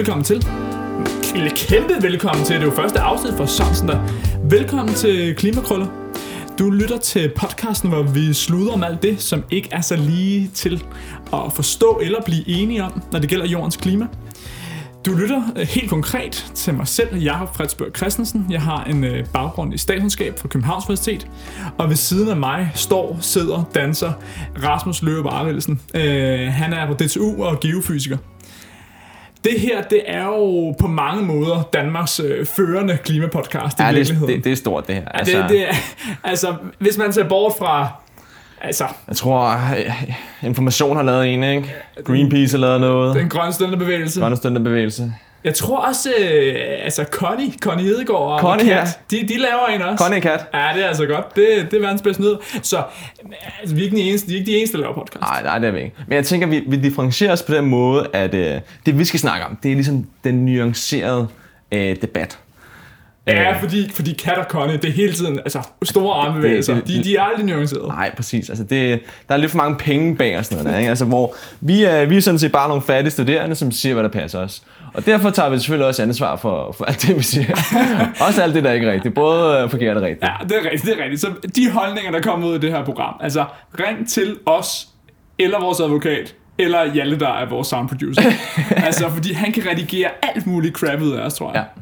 velkommen til. Eller kæmpe velkommen til. Det er jo første afsnit for Sørensen der. Velkommen til Klimakrøller. Du lytter til podcasten, hvor vi sluder om alt det, som ikke er så lige til at forstå eller blive enige om, når det gælder jordens klima. Du lytter øh, helt konkret til mig selv, Jakob Fredsbørg Christensen. Jeg har en øh, baggrund i statskundskab fra Københavns Universitet, og ved siden af mig står, sidder, danser Rasmus Løbe Arvildsen. Øh, han er på DTU og geofysiker. Det her, det er jo på mange måder Danmarks øh, førende klimapodcast i Ja, det, virkeligheden. det, det er stort, det her. Ja, det, det, er- altså, hvis man ser bort fra... Altså, Jeg tror, øh, Information har lavet en, ikke? Greenpeace har lavet noget. den grønne støttebevægelse. Grønne Støttebevægelse. Jeg tror også, øh, altså Connie, Connie Hedegaard og Connie, Kat, ja. de, de laver en også. Connie Kat. Ja, det er altså godt. Det, det er verdens bedste nyhed. Så altså, vi er ikke de eneste, de er ikke de eneste, der laver podcast. Nej, nej, det er vi ikke. Men jeg tænker, vi, vi differentierer os på den måde, at øh, det vi skal snakke om, det er ligesom den nuancerede øh, debat. Ja, fordi, fordi Kat og Connie, det er hele tiden altså, store armbevægelser. De, de er aldrig nuancerede. Nej, præcis. Altså det, der er lidt for mange penge bag og sådan noget der, ikke? Altså, hvor vi er, vi er sådan set bare nogle fattige studerende, som siger, hvad der passer os. Og derfor tager vi selvfølgelig også ansvar for, for alt det, vi siger. også alt det, der ikke er rigtigt. Både øh, forkert og rigtigt. Ja, det er rigtigt, det er rigtigt. Så de holdninger, der kommer ud af det her program, altså ring til os, eller vores advokat, eller Jalle, der er vores sound producer. altså, fordi han kan redigere alt muligt crap ud af os, tror jeg. Ja.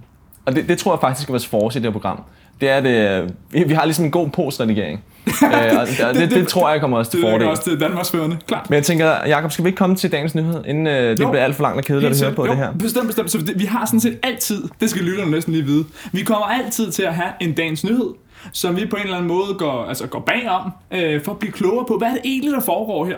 Og det, det tror jeg faktisk er vores force i det her program. Det er det, øh, vi, har ligesom en god postredigering. øh, og det, det, det, tror jeg kommer også til Det er fordel. også til Danmarks førende, klart. Men jeg tænker, Jakob, skal vi ikke komme til dagens nyhed, inden øh, det Jo. bliver alt for langt og kedeligt at høre på jo, det her? Bestemt, bestemt. Så det, vi har sådan set altid, det skal lytterne næsten lige vide, vi kommer altid til at have en dagens nyhed, som vi på en eller anden måde går, altså går bagom, øh, for at blive klogere på, hvad er det egentlig, der foregår her.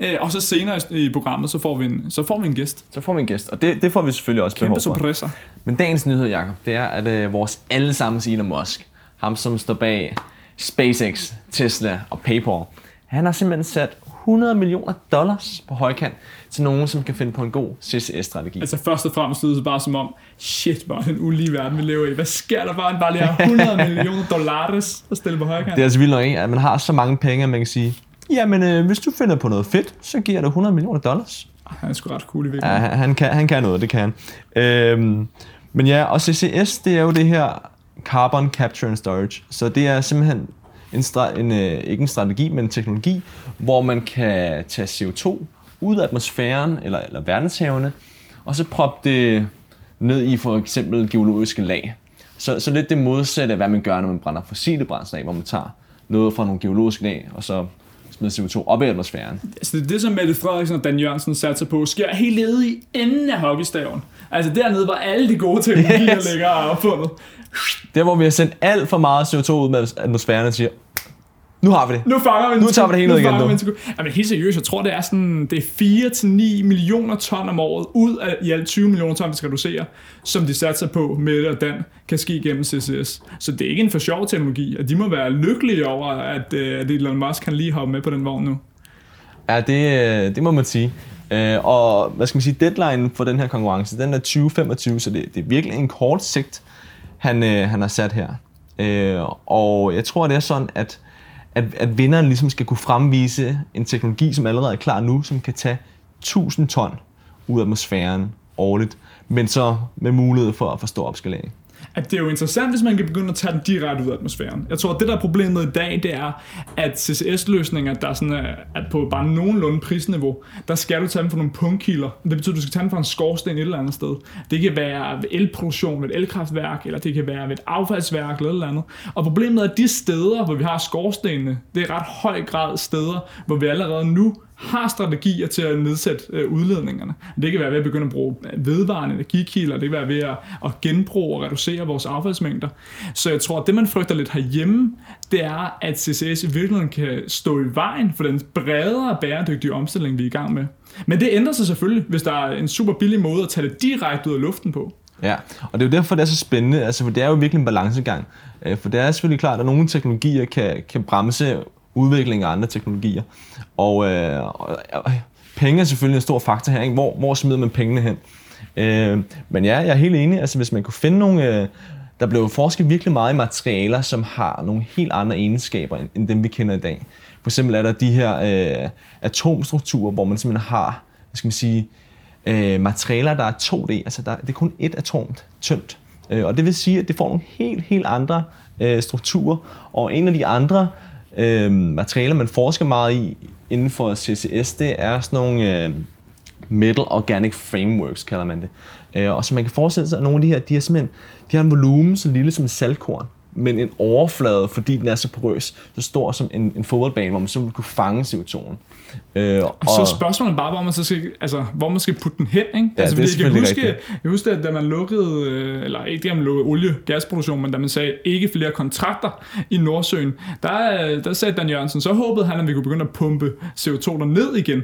Øh, og så senere i, programmet, så får vi en, så får vi en gæst. Så får vi en gæst, og det, det får vi selvfølgelig også behov Kæmpe for. surpriser. Men dagens nyhed, Jacob, det er, at øh, vores allesammens Elon Musk, ham som står bag SpaceX, Tesla og PayPal, han har simpelthen sat 100 millioner dollars på højkant til nogen, som kan finde på en god CCS-strategi. Altså først og fremmest lyder det bare som om, shit, hvor er det en ulige verden, vi lever i. Hvad sker der bare, han bare lige har 100 millioner dollars at stille på højkant? Det er altså vildt nok, at man har så mange penge, at man kan sige, jamen øh, hvis du finder på noget fedt, så giver dig 100 millioner dollars. Han er sgu ret cool i Ja, virkeligheden. han, han, kan, han kan noget, det kan han. Øhm, men ja, og CCS, det er jo det her Carbon Capture and Storage. Så det er simpelthen en, en øh, ikke en strategi, men en teknologi, hvor man kan tage CO2 ud af atmosfæren eller, eller verdenshavene, og så proppe det ned i for eksempel geologiske lag. Så, så lidt det modsatte af, hvad man gør, når man brænder fossile brændsler af, hvor man tager noget fra nogle geologiske lag, og så smider CO2 op i atmosfæren. Altså det er det, som Mette Frederiksen og Dan Jørgensen satser på, sker helt nede i enden af hockeystaven. Altså dernede, hvor alle de gode teknologier Yes. ligger og er opfundet. Der, hvor vi har sendt alt for meget CO2 ud med atmosfæren og siger, nu har vi det. Nu fanger vi Nu tager vi det hele nu ned igen, sku- Jamen helt seriøst, jeg tror, det er sådan, det er 4-9 millioner ton om året, ud af i alt 20 millioner ton, vi skal reducere, som de satser på, Mette og Dan, kan ske gennem CCS. Så det er ikke en for sjov teknologi, og de må være lykkelige over, at, øh, at Elon Musk kan lige hoppe med på den vogn nu. Ja, det, øh, det må man sige. Øh, Og hvad skal man sige, deadline for den her konkurrence, den er 2025, så det, det er virkelig en kort sigt, han, øh, han har sat her. Øh, Og jeg tror, det er sådan, at, at, at vinderen ligesom skal kunne fremvise en teknologi, som allerede er klar nu, som kan tage 1000 ton ud af atmosfæren årligt, men så med mulighed for at forstå opskalering at det er jo interessant, hvis man kan begynde at tage den direkte ud af atmosfæren. Jeg tror, at det der er problemet i dag, det er, at CCS-løsninger, der er sådan, øh, at på bare nogenlunde prisniveau, der skal du tage dem fra nogle punktkilder. Det betyder, at du skal tage dem fra en skorsten et eller andet sted. Det kan være ved elproduktion ved et elkraftværk, eller det kan være ved et affaldsværk eller et eller andet. Og problemet er, at de steder, hvor vi har skorstenene, det er ret høj grad steder, hvor vi allerede nu har strategier til at nedsætte øh, udledningerne. Det kan være ved at begynde at bruge øh, vedvarende energikilder, det kan være ved at, at genbruge og reducere vores affaldsmængder. Så jeg tror, at det man frygter lidt herhjemme, det er, at CCS i virkeligheden kan stå i vejen for den bredere bæredygtige omstilling, vi er i gang med. Men det ændrer sig selvfølgelig, hvis der er en super billig måde at tage det direkte ud af luften på. Ja, og det er jo derfor, det er så spændende, altså, for det er jo virkelig en balancegang. Øh, for det er selvfølgelig klart, at nogle teknologier kan, kan bremse udvikling af andre teknologier. Og, øh, og, og penge er selvfølgelig en stor faktor her. Ikke? Hvor, hvor smider man pengene hen? Øh, men ja, jeg er helt enig. Altså, hvis man kunne finde nogle... Øh, der blev forsket virkelig meget i materialer, som har nogle helt andre egenskaber, end, end dem vi kender i dag. For eksempel er der de her øh, atomstrukturer, hvor man simpelthen har, hvad skal man sige, øh, materialer, der er 2D. Altså der, det er kun et atom tyndt. Øh, og det vil sige, at det får nogle helt, helt andre øh, strukturer. Og en af de andre øh, materialer, man forsker meget i inden for CCS, det er sådan nogle øh, Metal Organic Frameworks, kalder man det. Øh, og så man kan forestille sig, at nogle af de her, de er simpelthen de har en volumen så lille som saltkorn men en overflade, fordi den er så porøs, så stor som en, en fodboldbane, hvor man så vil kunne fange CO2'en. Øh, og, og så spørgsmålet bare, hvor man, så skal, altså, hvor man skal putte den hen, ikke? Ja, altså, det er jeg kan huske, rigtigt. jeg huske, at da man lukkede, øh, eller ikke da man lukkede olie- gasproduktion, men da man sagde ikke flere kontrakter i Nordsøen, der, der sagde Dan Jørgensen, så håbede han, at vi kunne begynde at pumpe CO2 ned igen.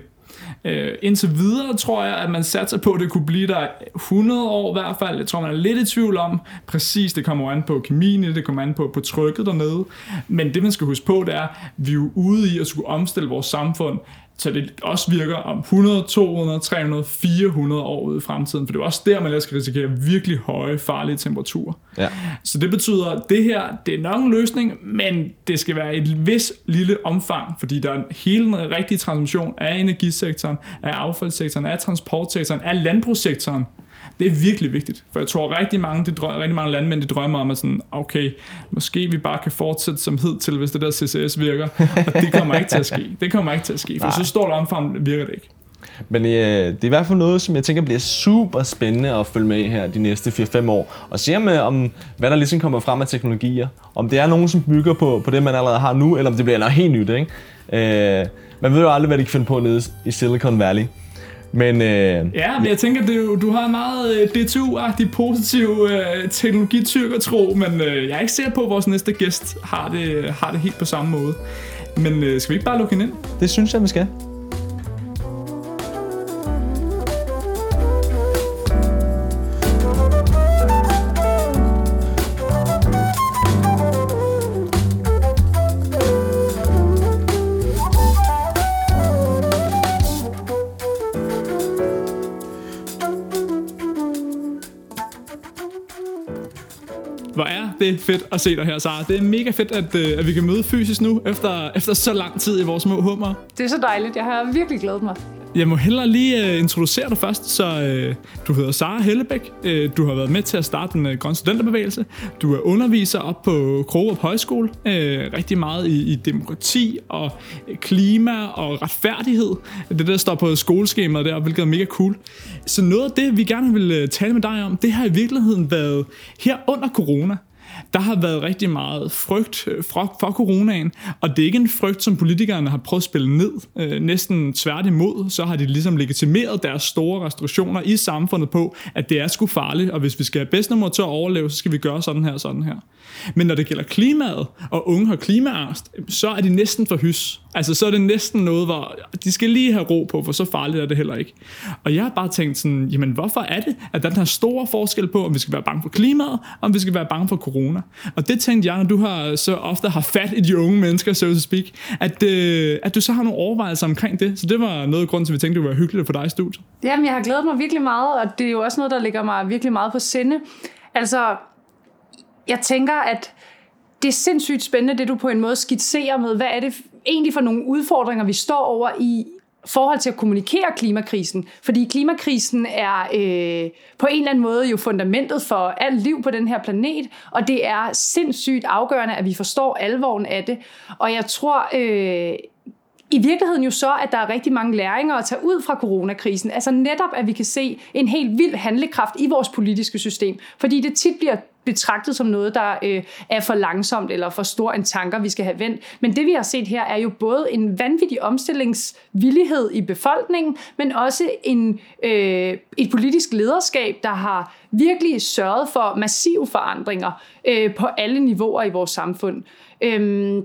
Øh, indtil videre tror jeg, at man satser på, at det kunne blive der 100 år i hvert fald. Jeg tror, man er lidt i tvivl om præcis. Det kommer an på kemien, det kommer an på, på trykket dernede. Men det, man skal huske på, det er, at vi er ude i at skulle omstille vores samfund så det også virker om 100, 200, 300, 400 år ude i fremtiden, for det er også der, man skal risikere virkelig høje, farlige temperaturer. Ja. Så det betyder, at det her, det er nok en løsning, men det skal være et vis lille omfang, fordi der er hele den rigtige transmission af energisektoren, af affaldssektoren, af transportsektoren, af landbrugssektoren, det er virkelig vigtigt, for jeg tror rigtig mange, det drømmer, rigtig mange landmænd, de drømmer om at sådan, okay, måske vi bare kan fortsætte som hed til, hvis det der CCS virker, og det kommer ikke til at ske. Det kommer ikke til at ske, for Nej. så stort omfang virker det ikke. Men øh, det er i hvert fald noget, som jeg tænker bliver super spændende at følge med her de næste 4-5 år. Og se med, om hvad der ligesom kommer frem af teknologier. Om det er nogen, som bygger på, på det, man allerede har nu, eller om det bliver noget helt nyt. Ikke? Øh, man ved jo aldrig, hvad de kan finde på nede i Silicon Valley. Men, øh, ja, men jeg tænker, du, du har en meget øh, DTU-agtig positiv øh, teknologityrkertro, men øh, jeg er ikke sikker på, at vores næste gæst har det, har det helt på samme måde. Men øh, skal vi ikke bare lukke hende ind? Det synes jeg, vi skal. Det fedt at se dig her, Sara. Det er mega fedt, at, øh, at vi kan møde fysisk nu, efter, efter så lang tid i vores små hummer. Det er så dejligt. Jeg har virkelig glædet mig. Jeg må hellere lige uh, introducere dig først. Så uh, du hedder Sara Hellebæk. Uh, du har været med til at starte den uh, grønne studenterbevægelse. Du er underviser op på Krogerup Højskole. Uh, rigtig meget i, i demokrati og klima og retfærdighed. Det der står på skoleskemaet der, hvilket er mega cool. Så noget af det, vi gerne vil tale med dig om, det har i virkeligheden været her under corona der har været rigtig meget frygt øh, for, for coronaen, og det er ikke en frygt, som politikerne har prøvet at spille ned. Øh, næsten tværtimod, så har de ligesom legitimeret deres store restriktioner i samfundet på, at det er sgu farligt, og hvis vi skal have bedst nummer til at overleve, så skal vi gøre sådan her og sådan her. Men når det gælder klimaet, og unge har klimaangst, så er de næsten for hys. Altså, så er det næsten noget, hvor de skal lige have ro på, for så farligt er det heller ikke. Og jeg har bare tænkt sådan, jamen hvorfor er det, at der er den her store forskel på, om vi skal være bange for klimaet, og om vi skal være bange for corona. Og det tænkte jeg, når du har så ofte har fat i de unge mennesker, so to speak, at, øh, at du så har nogle overvejelser omkring det. Så det var noget af grunden til, at vi tænkte, det var hyggeligt for dig i studiet. Jamen, jeg har glædet mig virkelig meget, og det er jo også noget, der ligger mig virkelig meget på sinde. Altså, jeg tænker, at det er sindssygt spændende, det du på en måde skitserer med, hvad er det egentlig for nogle udfordringer, vi står over i forhold til at kommunikere klimakrisen. Fordi klimakrisen er øh, på en eller anden måde jo fundamentet for alt liv på den her planet, og det er sindssygt afgørende, at vi forstår alvoren af det. Og jeg tror... Øh, i virkeligheden jo så, at der er rigtig mange læringer at tage ud fra coronakrisen. Altså netop, at vi kan se en helt vild handlekraft i vores politiske system. Fordi det tit bliver betragtet som noget, der øh, er for langsomt eller for stor en tanker, vi skal have vendt. Men det vi har set her er jo både en vanvittig omstillingsvillighed i befolkningen, men også en, øh, et politisk lederskab, der har virkelig sørget for massive forandringer øh, på alle niveauer i vores samfund. Øh,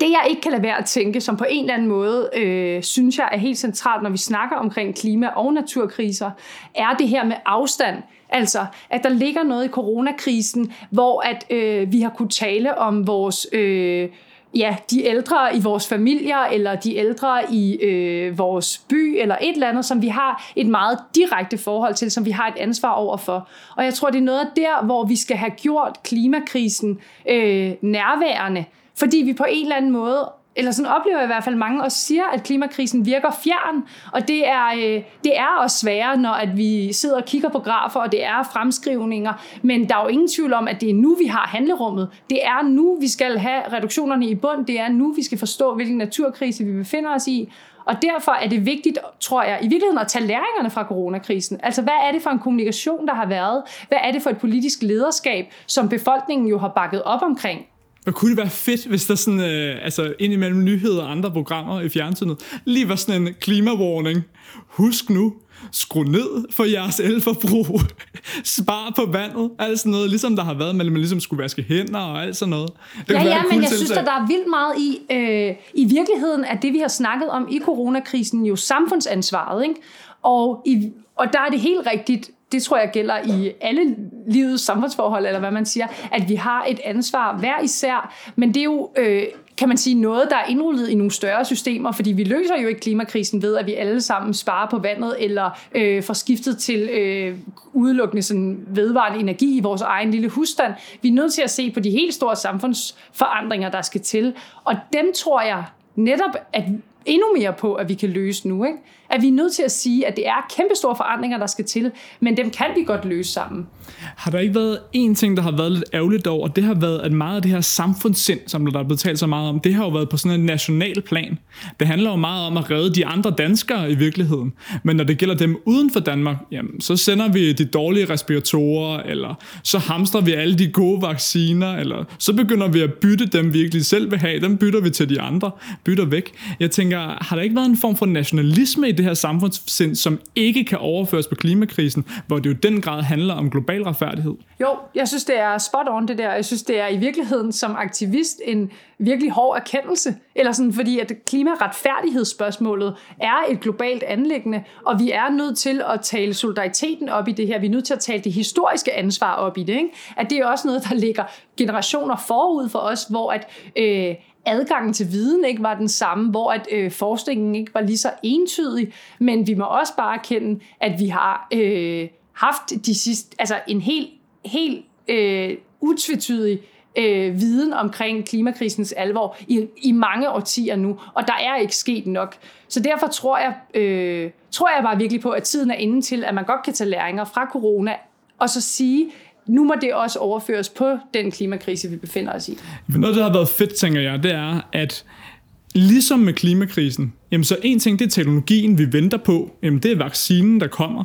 det jeg ikke kan lade være at tænke, som på en eller anden måde øh, synes jeg er helt centralt, når vi snakker omkring klima- og naturkriser, er det her med afstand. Altså, at der ligger noget i coronakrisen, hvor at øh, vi har kunne tale om vores... Øh, ja, de ældre i vores familier, eller de ældre i øh, vores by, eller et eller andet, som vi har et meget direkte forhold til, som vi har et ansvar over for. Og jeg tror, det er noget der, hvor vi skal have gjort klimakrisen øh, nærværende, fordi vi på en eller anden måde eller sådan oplever jeg i hvert fald mange, og siger, at klimakrisen virker fjern, og det er, øh, det er også sværere, når at vi sidder og kigger på grafer, og det er fremskrivninger, men der er jo ingen tvivl om, at det er nu, vi har handlerummet. Det er nu, vi skal have reduktionerne i bund, det er nu, vi skal forstå, hvilken naturkrise vi befinder os i, og derfor er det vigtigt, tror jeg, i virkeligheden at tage læringerne fra coronakrisen. Altså, hvad er det for en kommunikation, der har været? Hvad er det for et politisk lederskab, som befolkningen jo har bakket op omkring? Og kunne det være fedt, hvis der sådan, øh, altså indimellem nyheder og andre programmer i fjernsynet, lige var sådan en klimawarning. Husk nu, skru ned for jeres elforbrug, spar på vandet, alt sådan noget, ligesom der har været, men man ligesom skulle vaske hænder og alt sådan noget. Det ja, ja, men jeg synes, at der er vildt meget i, øh, i virkeligheden, at det vi har snakket om i coronakrisen, jo samfundsansvaret, ikke? Og, i, og der er det helt rigtigt, det tror jeg gælder i alle livets samfundsforhold, eller hvad man siger, at vi har et ansvar hver især, men det er jo, øh, kan man sige, noget, der er indrullet i nogle større systemer, fordi vi løser jo ikke klimakrisen ved, at vi alle sammen sparer på vandet, eller øh, får skiftet til øh, udelukkende sådan vedvarende energi i vores egen lille husstand. Vi er nødt til at se på de helt store samfundsforandringer, der skal til, og dem tror jeg netop, at endnu mere på, at vi kan løse nu. Ikke? At vi er nødt til at sige, at det er kæmpestore forandringer, der skal til, men dem kan vi godt løse sammen. Har der ikke været en ting, der har været lidt ærgerligt over, og det har været, at meget af det her samfundssind, som der er blevet talt så meget om, det har jo været på sådan en national plan. Det handler jo meget om at redde de andre danskere i virkeligheden. Men når det gælder dem uden for Danmark, jamen, så sender vi de dårlige respiratorer, eller så hamstrer vi alle de gode vacciner, eller så begynder vi at bytte dem, vi virkelig selv vil have. Dem bytter vi til de andre, bytter væk. Jeg tænker, har der ikke været en form for nationalisme i det her samfundssind, som ikke kan overføres på klimakrisen, hvor det jo den grad handler om global retfærdighed? Jo, jeg synes, det er spot on det der. Jeg synes, det er i virkeligheden som aktivist en virkelig hård erkendelse. Eller sådan, fordi at klimaretfærdighedsspørgsmålet er et globalt anlæggende, og vi er nødt til at tale solidariteten op i det her. Vi er nødt til at tale det historiske ansvar op i det. Ikke? At det er også noget, der ligger generationer forud for os, hvor at øh, adgangen til viden ikke var den samme, hvor at øh, forskningen ikke var lige så entydig, men vi må også bare erkende, at vi har øh, haft de sidste, altså en helt, helt øh, utvetydig øh, viden omkring klimakrisens alvor i, i mange årtier nu, og der er ikke sket nok. Så derfor tror jeg, øh, tror jeg bare virkelig på, at tiden er inde til, at man godt kan tage læringer fra corona, og så sige, nu må det også overføres på den klimakrise, vi befinder os i. Noget, der har været fedt, tænker jeg, det er, at ligesom med klimakrisen, jamen så en ting, det er teknologien, vi venter på. Jamen det er vaccinen, der kommer.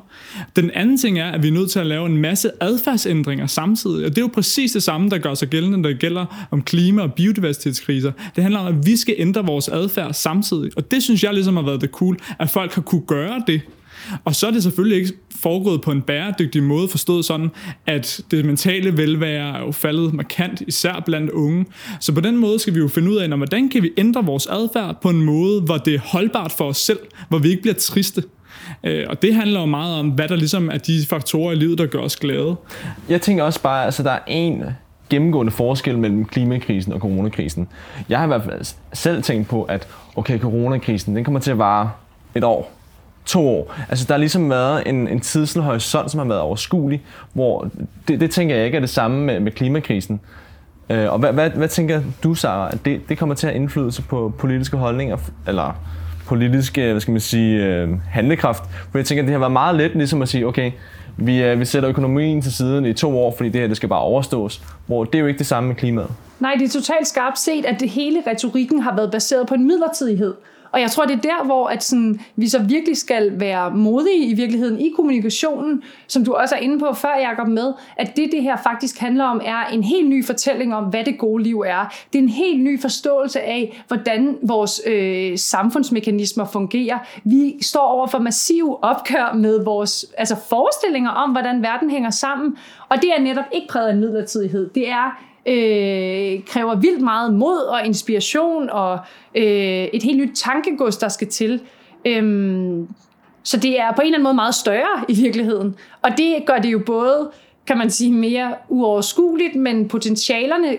Den anden ting er, at vi er nødt til at lave en masse adfærdsændringer samtidig. Og det er jo præcis det samme, der gør sig gældende, når det gælder om klima- og biodiversitetskriser. Det handler om, at vi skal ændre vores adfærd samtidig. Og det synes jeg ligesom har været det cool, at folk har kunne gøre det. Og så er det selvfølgelig ikke foregået på en bæredygtig måde, forstået sådan, at det mentale velvære er jo faldet markant, især blandt unge. Så på den måde skal vi jo finde ud af, når, hvordan kan vi ændre vores adfærd på en måde, hvor det er holdbart for os selv, hvor vi ikke bliver triste. Øh, og det handler jo meget om, hvad der ligesom er de faktorer i livet, der gør os glade. Jeg tænker også bare, altså der er en gennemgående forskel mellem klimakrisen og coronakrisen. Jeg har i hvert fald selv tænkt på, at okay, coronakrisen, den kommer til at vare et år to år. Altså der har ligesom været en, en tidshorisont, som har været overskuelig, hvor det, det tænker jeg ikke er det samme med, med klimakrisen. Øh, og hvad, hvad, hvad tænker du, Sara, at det, det kommer til at indflydelse på politiske holdninger, eller politiske, hvad skal man sige, øh, handlekraft? For jeg tænker, at det har været meget let ligesom at sige, okay, vi, øh, vi sætter økonomien til siden i to år, fordi det her det skal bare overstås. Hvor det er jo ikke det samme med klimaet. Nej, det er totalt skarpt set, at det hele retorikken har været baseret på en midlertidighed. Og jeg tror, det er der, hvor at sådan, vi så virkelig skal være modige i virkeligheden i kommunikationen, som du også er inde på før, Jacob, med, at det, det her faktisk handler om, er en helt ny fortælling om, hvad det gode liv er. Det er en helt ny forståelse af, hvordan vores øh, samfundsmekanismer fungerer. Vi står over for massiv opkør med vores altså forestillinger om, hvordan verden hænger sammen, og det er netop ikke præget af midlertidighed. Det er øh, kræver vildt meget mod og inspiration og øh, et helt nyt tankegods, der skal til. Øhm, så det er på en eller anden måde meget større i virkeligheden. Og det gør det jo både, kan man sige, mere uoverskueligt, men potentialerne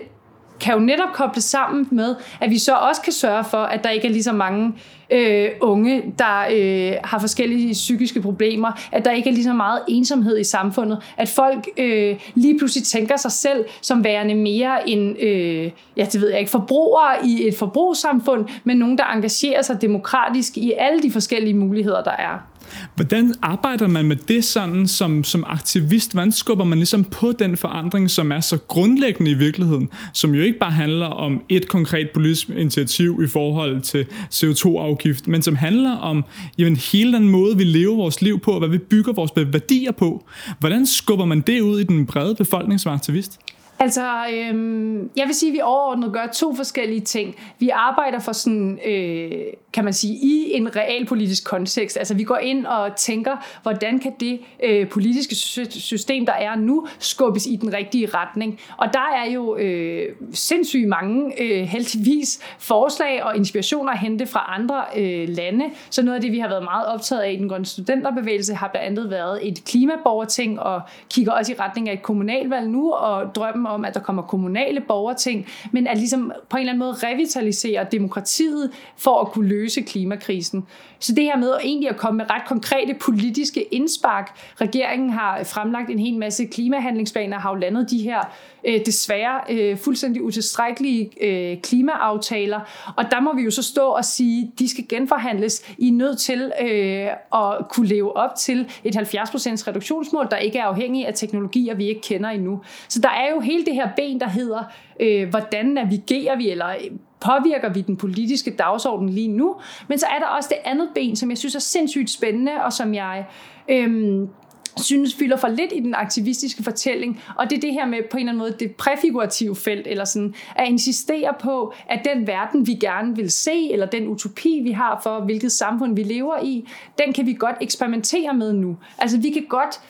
kan jo netop koble sammen med, at vi så også kan sørge for, at der ikke er lige så mange øh, unge, der øh, har forskellige psykiske problemer, at der ikke er lige så meget ensomhed i samfundet, at folk øh, lige pludselig tænker sig selv som værende mere en, øh, ja, det ved jeg ikke, forbrugere i et forbrugssamfund, men nogen, der engagerer sig demokratisk i alle de forskellige muligheder, der er. Hvordan arbejder man med det sådan som, som aktivist? Hvordan skubber man ligesom på den forandring, som er så grundlæggende i virkeligheden, som jo ikke bare handler om et konkret politisk initiativ i forhold til CO2-afgift, men som handler om jamen, hele den måde, vi lever vores liv på, og hvad vi bygger vores værdier på. Hvordan skubber man det ud i den brede befolkning som aktivist? Altså, øhm, jeg vil sige, at vi overordnet gør to forskellige ting. Vi arbejder for sådan, øh, kan man sige, i en realpolitisk kontekst. Altså, vi går ind og tænker, hvordan kan det øh, politiske system, der er nu, skubbes i den rigtige retning. Og der er jo øh, sindssygt mange, øh, heldigvis, forslag og inspirationer at hente fra andre øh, lande. Så noget af det, vi har været meget optaget af i den grønne studenterbevægelse, har blandt andet været et klimaborgerting, og kigger også i retning af et kommunalvalg nu, og drømmen om, at der kommer kommunale borgerting, men at ligesom på en eller anden måde revitalisere demokratiet for at kunne løse klimakrisen. Så det her med at egentlig at komme med ret konkrete politiske indspark. Regeringen har fremlagt en hel masse klimahandlingsplaner, har jo landet de her øh, desværre øh, fuldstændig utilstrækkelige øh, klimaaftaler. Og der må vi jo så stå og sige, de skal genforhandles. I er nødt til øh, at kunne leve op til et 70% reduktionsmål, der ikke er afhængig af teknologier, vi ikke kender endnu. Så der er jo hele det her ben, der hedder, øh, hvordan navigerer vi, eller øh, påvirker vi den politiske dagsorden lige nu. Men så er der også det andet ben, som jeg synes er sindssygt spændende, og som jeg... Øh, synes fylder for lidt i den aktivistiske fortælling, og det er det her med på en eller anden måde det præfigurative felt, eller sådan at insistere på, at den verden, vi gerne vil se, eller den utopi, vi har for, hvilket samfund vi lever i, den kan vi godt eksperimentere med nu. Altså vi kan godt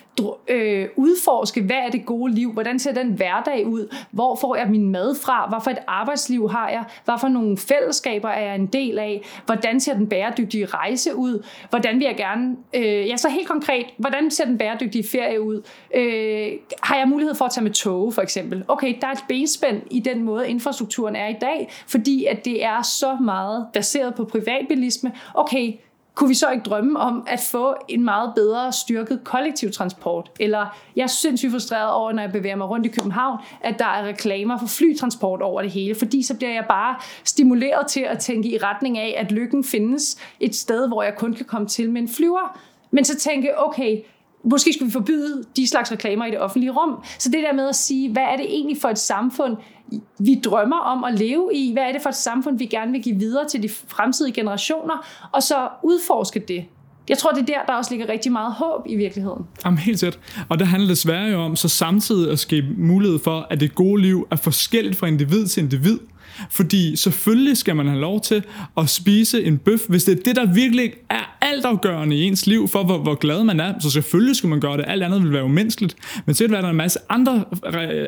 øh, udforske, hvad er det gode liv, hvordan ser den hverdag ud, hvor får jeg min mad fra, hvad for et arbejdsliv har jeg, hvad for nogle fællesskaber er jeg en del af, hvordan ser den bæredygtige rejse ud, hvordan vil jeg gerne, øh, ja så helt konkret, hvordan ser den bæredygtige ferie ud, øh, har jeg mulighed for at tage med tog for eksempel, okay, der er et benspænd i den måde infrastrukturen er i dag, fordi at det er så meget baseret på privatbilisme, okay, kunne vi så ikke drømme om at få en meget bedre styrket kollektiv transport? Eller jeg er sindssygt frustreret over, når jeg bevæger mig rundt i København, at der er reklamer for flytransport over det hele, fordi så bliver jeg bare stimuleret til at tænke i retning af, at lykken findes et sted, hvor jeg kun kan komme til med en flyver. Men så tænke, okay, måske skulle vi forbyde de slags reklamer i det offentlige rum. Så det der med at sige, hvad er det egentlig for et samfund, vi drømmer om at leve i? Hvad er det for et samfund, vi gerne vil give videre til de fremtidige generationer? Og så udforske det. Jeg tror, det er der, der også ligger rigtig meget håb i virkeligheden. Jamen helt sæt. Og det handler desværre jo om så samtidig at skabe mulighed for, at det gode liv er forskelligt fra individ til individ. Fordi selvfølgelig skal man have lov til at spise en bøf, hvis det er det, der virkelig er altafgørende i ens liv, for hvor, hvor glad man er. Så selvfølgelig skal man gøre det. Alt andet vil være umenneskeligt. Men så er der en masse andre,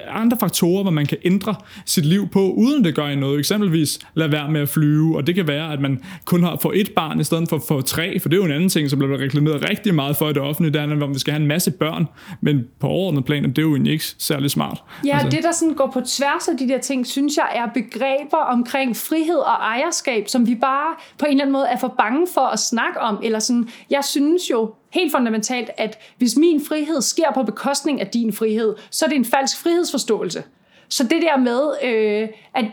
andre faktorer, hvor man kan ændre sit liv på, uden det gør noget. Eksempelvis lade være med at flyve, og det kan være, at man kun har for et barn i stedet for for tre, for det er jo en anden ting, som bliver reklameret rigtig meget for i det offentlige, der er, hvor vi skal have en masse børn, men på overordnet plan, det er jo ikke særlig smart. Ja, altså. det der sådan går på tværs af de der ting, synes jeg er begreb begreber omkring frihed og ejerskab, som vi bare på en eller anden måde er for bange for at snakke om. Eller sådan, jeg synes jo helt fundamentalt, at hvis min frihed sker på bekostning af din frihed, så er det en falsk frihedsforståelse. Så det der med, øh, at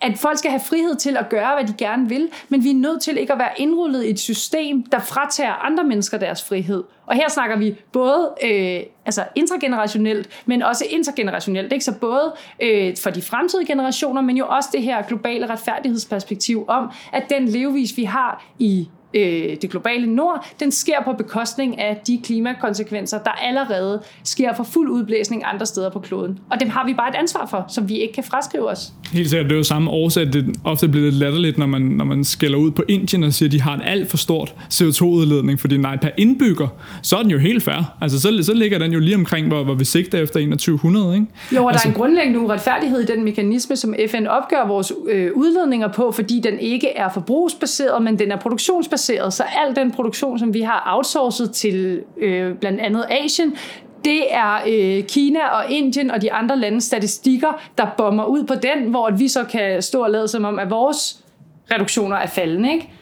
at folk skal have frihed til at gøre, hvad de gerne vil, men vi er nødt til ikke at være indrullet i et system, der fratager andre mennesker deres frihed. Og her snakker vi både øh, altså intergenerationelt, men også intergenerationelt. Ikke? Så både øh, for de fremtidige generationer, men jo også det her globale retfærdighedsperspektiv om, at den levevis, vi har i øh, det globale nord, den sker på bekostning af de klimakonsekvenser, der allerede sker for fuld udblæsning andre steder på kloden. Og dem har vi bare et ansvar for, som vi ikke kan fraskrive os. Helt sikkert, det er jo samme årsag, det ofte bliver lidt latterligt, når man, når man skælder ud på Indien og siger, at de har en alt for stort CO2-udledning, fordi nej, per indbygger, så er den jo helt fair. Altså, så, så ligger den jo lige omkring, hvor, hvor vi sigter efter 2100, ikke? Jo, og altså, der er en grundlæggende uretfærdighed i den mekanisme, som FN opgør vores øh, udledninger på, fordi den ikke er forbrugsbaseret, men den er produktionsbaseret. Så al den produktion, som vi har outsourcet til øh, blandt andet Asien, det er øh, Kina og Indien og de andre landes statistikker, der bomber ud på den, hvor vi så kan stå og lade som om, at vores reduktioner er faldende, ikke?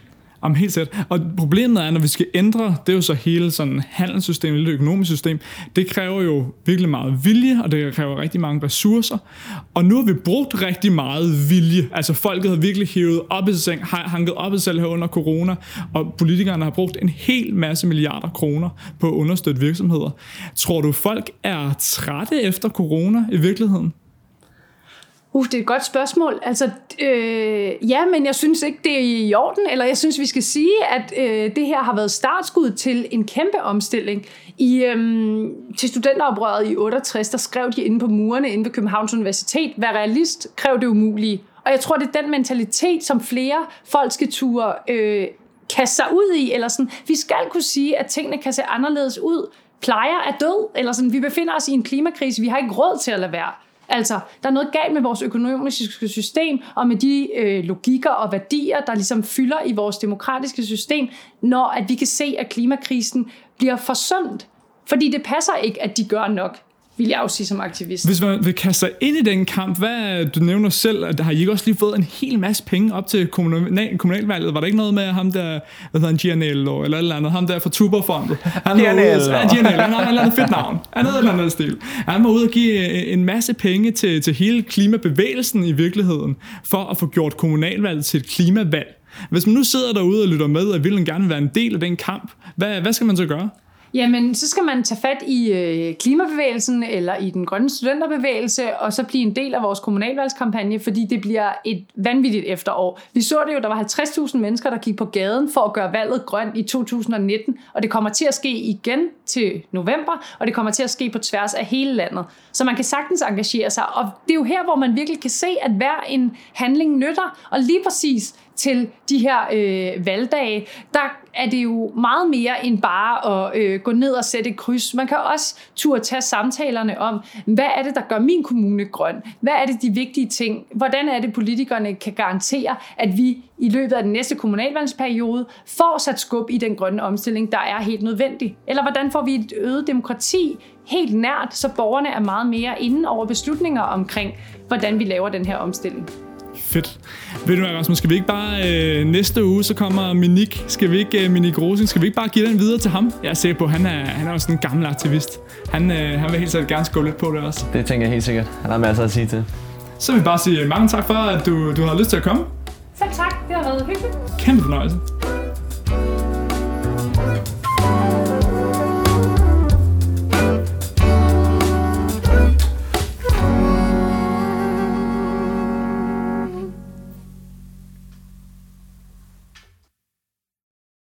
Om helt sæt. Og problemet er, når vi skal ændre, det er jo så hele sådan handelssystemet, det økonomiske system, det kræver jo virkelig meget vilje, og det kræver rigtig mange ressourcer. Og nu har vi brugt rigtig meget vilje. Altså folket har virkelig hævet op i sig selv, har hanket op i sig selv her under corona, og politikerne har brugt en hel masse milliarder kroner på at understøtte virksomheder. Tror du, folk er trætte efter corona i virkeligheden? Uh, det er et godt spørgsmål. Altså, øh, ja, men jeg synes ikke, det er i orden, eller jeg synes, vi skal sige, at øh, det her har været startskud til en kæmpe omstilling. I, øh, til studenteroprøret i 68, der skrev de inde på murene inde ved Københavns Universitet, vær realist, kræv det umulige. Og jeg tror, det er den mentalitet, som flere folk skal ture øh, kaste sig ud i, eller sådan, vi skal kunne sige, at tingene kan se anderledes ud. Plejer er død, eller sådan, vi befinder os i en klimakrise, vi har ikke råd til at lade være. Altså, der er noget galt med vores økonomiske system, og med de øh, logikker og værdier, der ligesom fylder i vores demokratiske system, når at vi kan se, at klimakrisen bliver forsømt. Fordi det passer ikke, at de gør nok vil jeg også sige som aktivist. Hvis man vil kaste sig ind i den kamp, hvad, du nævner selv, at har I ikke også lige fået en hel masse penge op til kommunal, kommunalvalget? Var der ikke noget med ham der, hvad hedder han, Gianello, eller eller andet, ham der fra Tuberfondet? Han Gianello. Ja, Gianello, han har et eller andet fedt navn. Han havde et eller andet stil. Han var ude og give en masse penge til, til hele klimabevægelsen i virkeligheden, for at få gjort kommunalvalget til et klimavalg. Hvis man nu sidder derude og lytter med, og vil gerne være en del af den kamp, hvad, hvad skal man så gøre? Jamen, så skal man tage fat i øh, klimabevægelsen eller i den grønne studenterbevægelse, og så blive en del af vores kommunalvalgskampagne, fordi det bliver et vanvittigt efterår. Vi så det jo, der var 50.000 mennesker, der gik på gaden for at gøre valget grønt i 2019, og det kommer til at ske igen til november, og det kommer til at ske på tværs af hele landet. Så man kan sagtens engagere sig, og det er jo her, hvor man virkelig kan se, at hver en handling nytter, og lige præcis til de her øh, valgdage, der er det jo meget mere end bare at øh, gå ned og sætte et kryds. Man kan også turde tage samtalerne om, hvad er det, der gør min kommune grøn? Hvad er det de vigtige ting? Hvordan er det, politikerne kan garantere, at vi i løbet af den næste kommunalvalgsperiode får sat skub i den grønne omstilling, der er helt nødvendig? Eller hvordan får vi et øget demokrati helt nært, så borgerne er meget mere inde over beslutninger omkring, hvordan vi laver den her omstilling? Fedt. Ved du hvad, Rasmus, skal vi ikke bare øh, næste uge, så kommer Minik, skal vi ikke, øh, Minik Rosing, skal vi ikke bare give den videre til ham? Jeg er sikker på, at han er, han er også en gammel aktivist. Han, øh, han vil helt sikkert gerne skåle lidt på det også. Det tænker jeg helt sikkert. Han har masser at sige til. Så vil jeg bare sige mange tak for, at du, du har lyst til at komme. Selv tak, det har været hyggeligt. Kæmpe fornøjelse.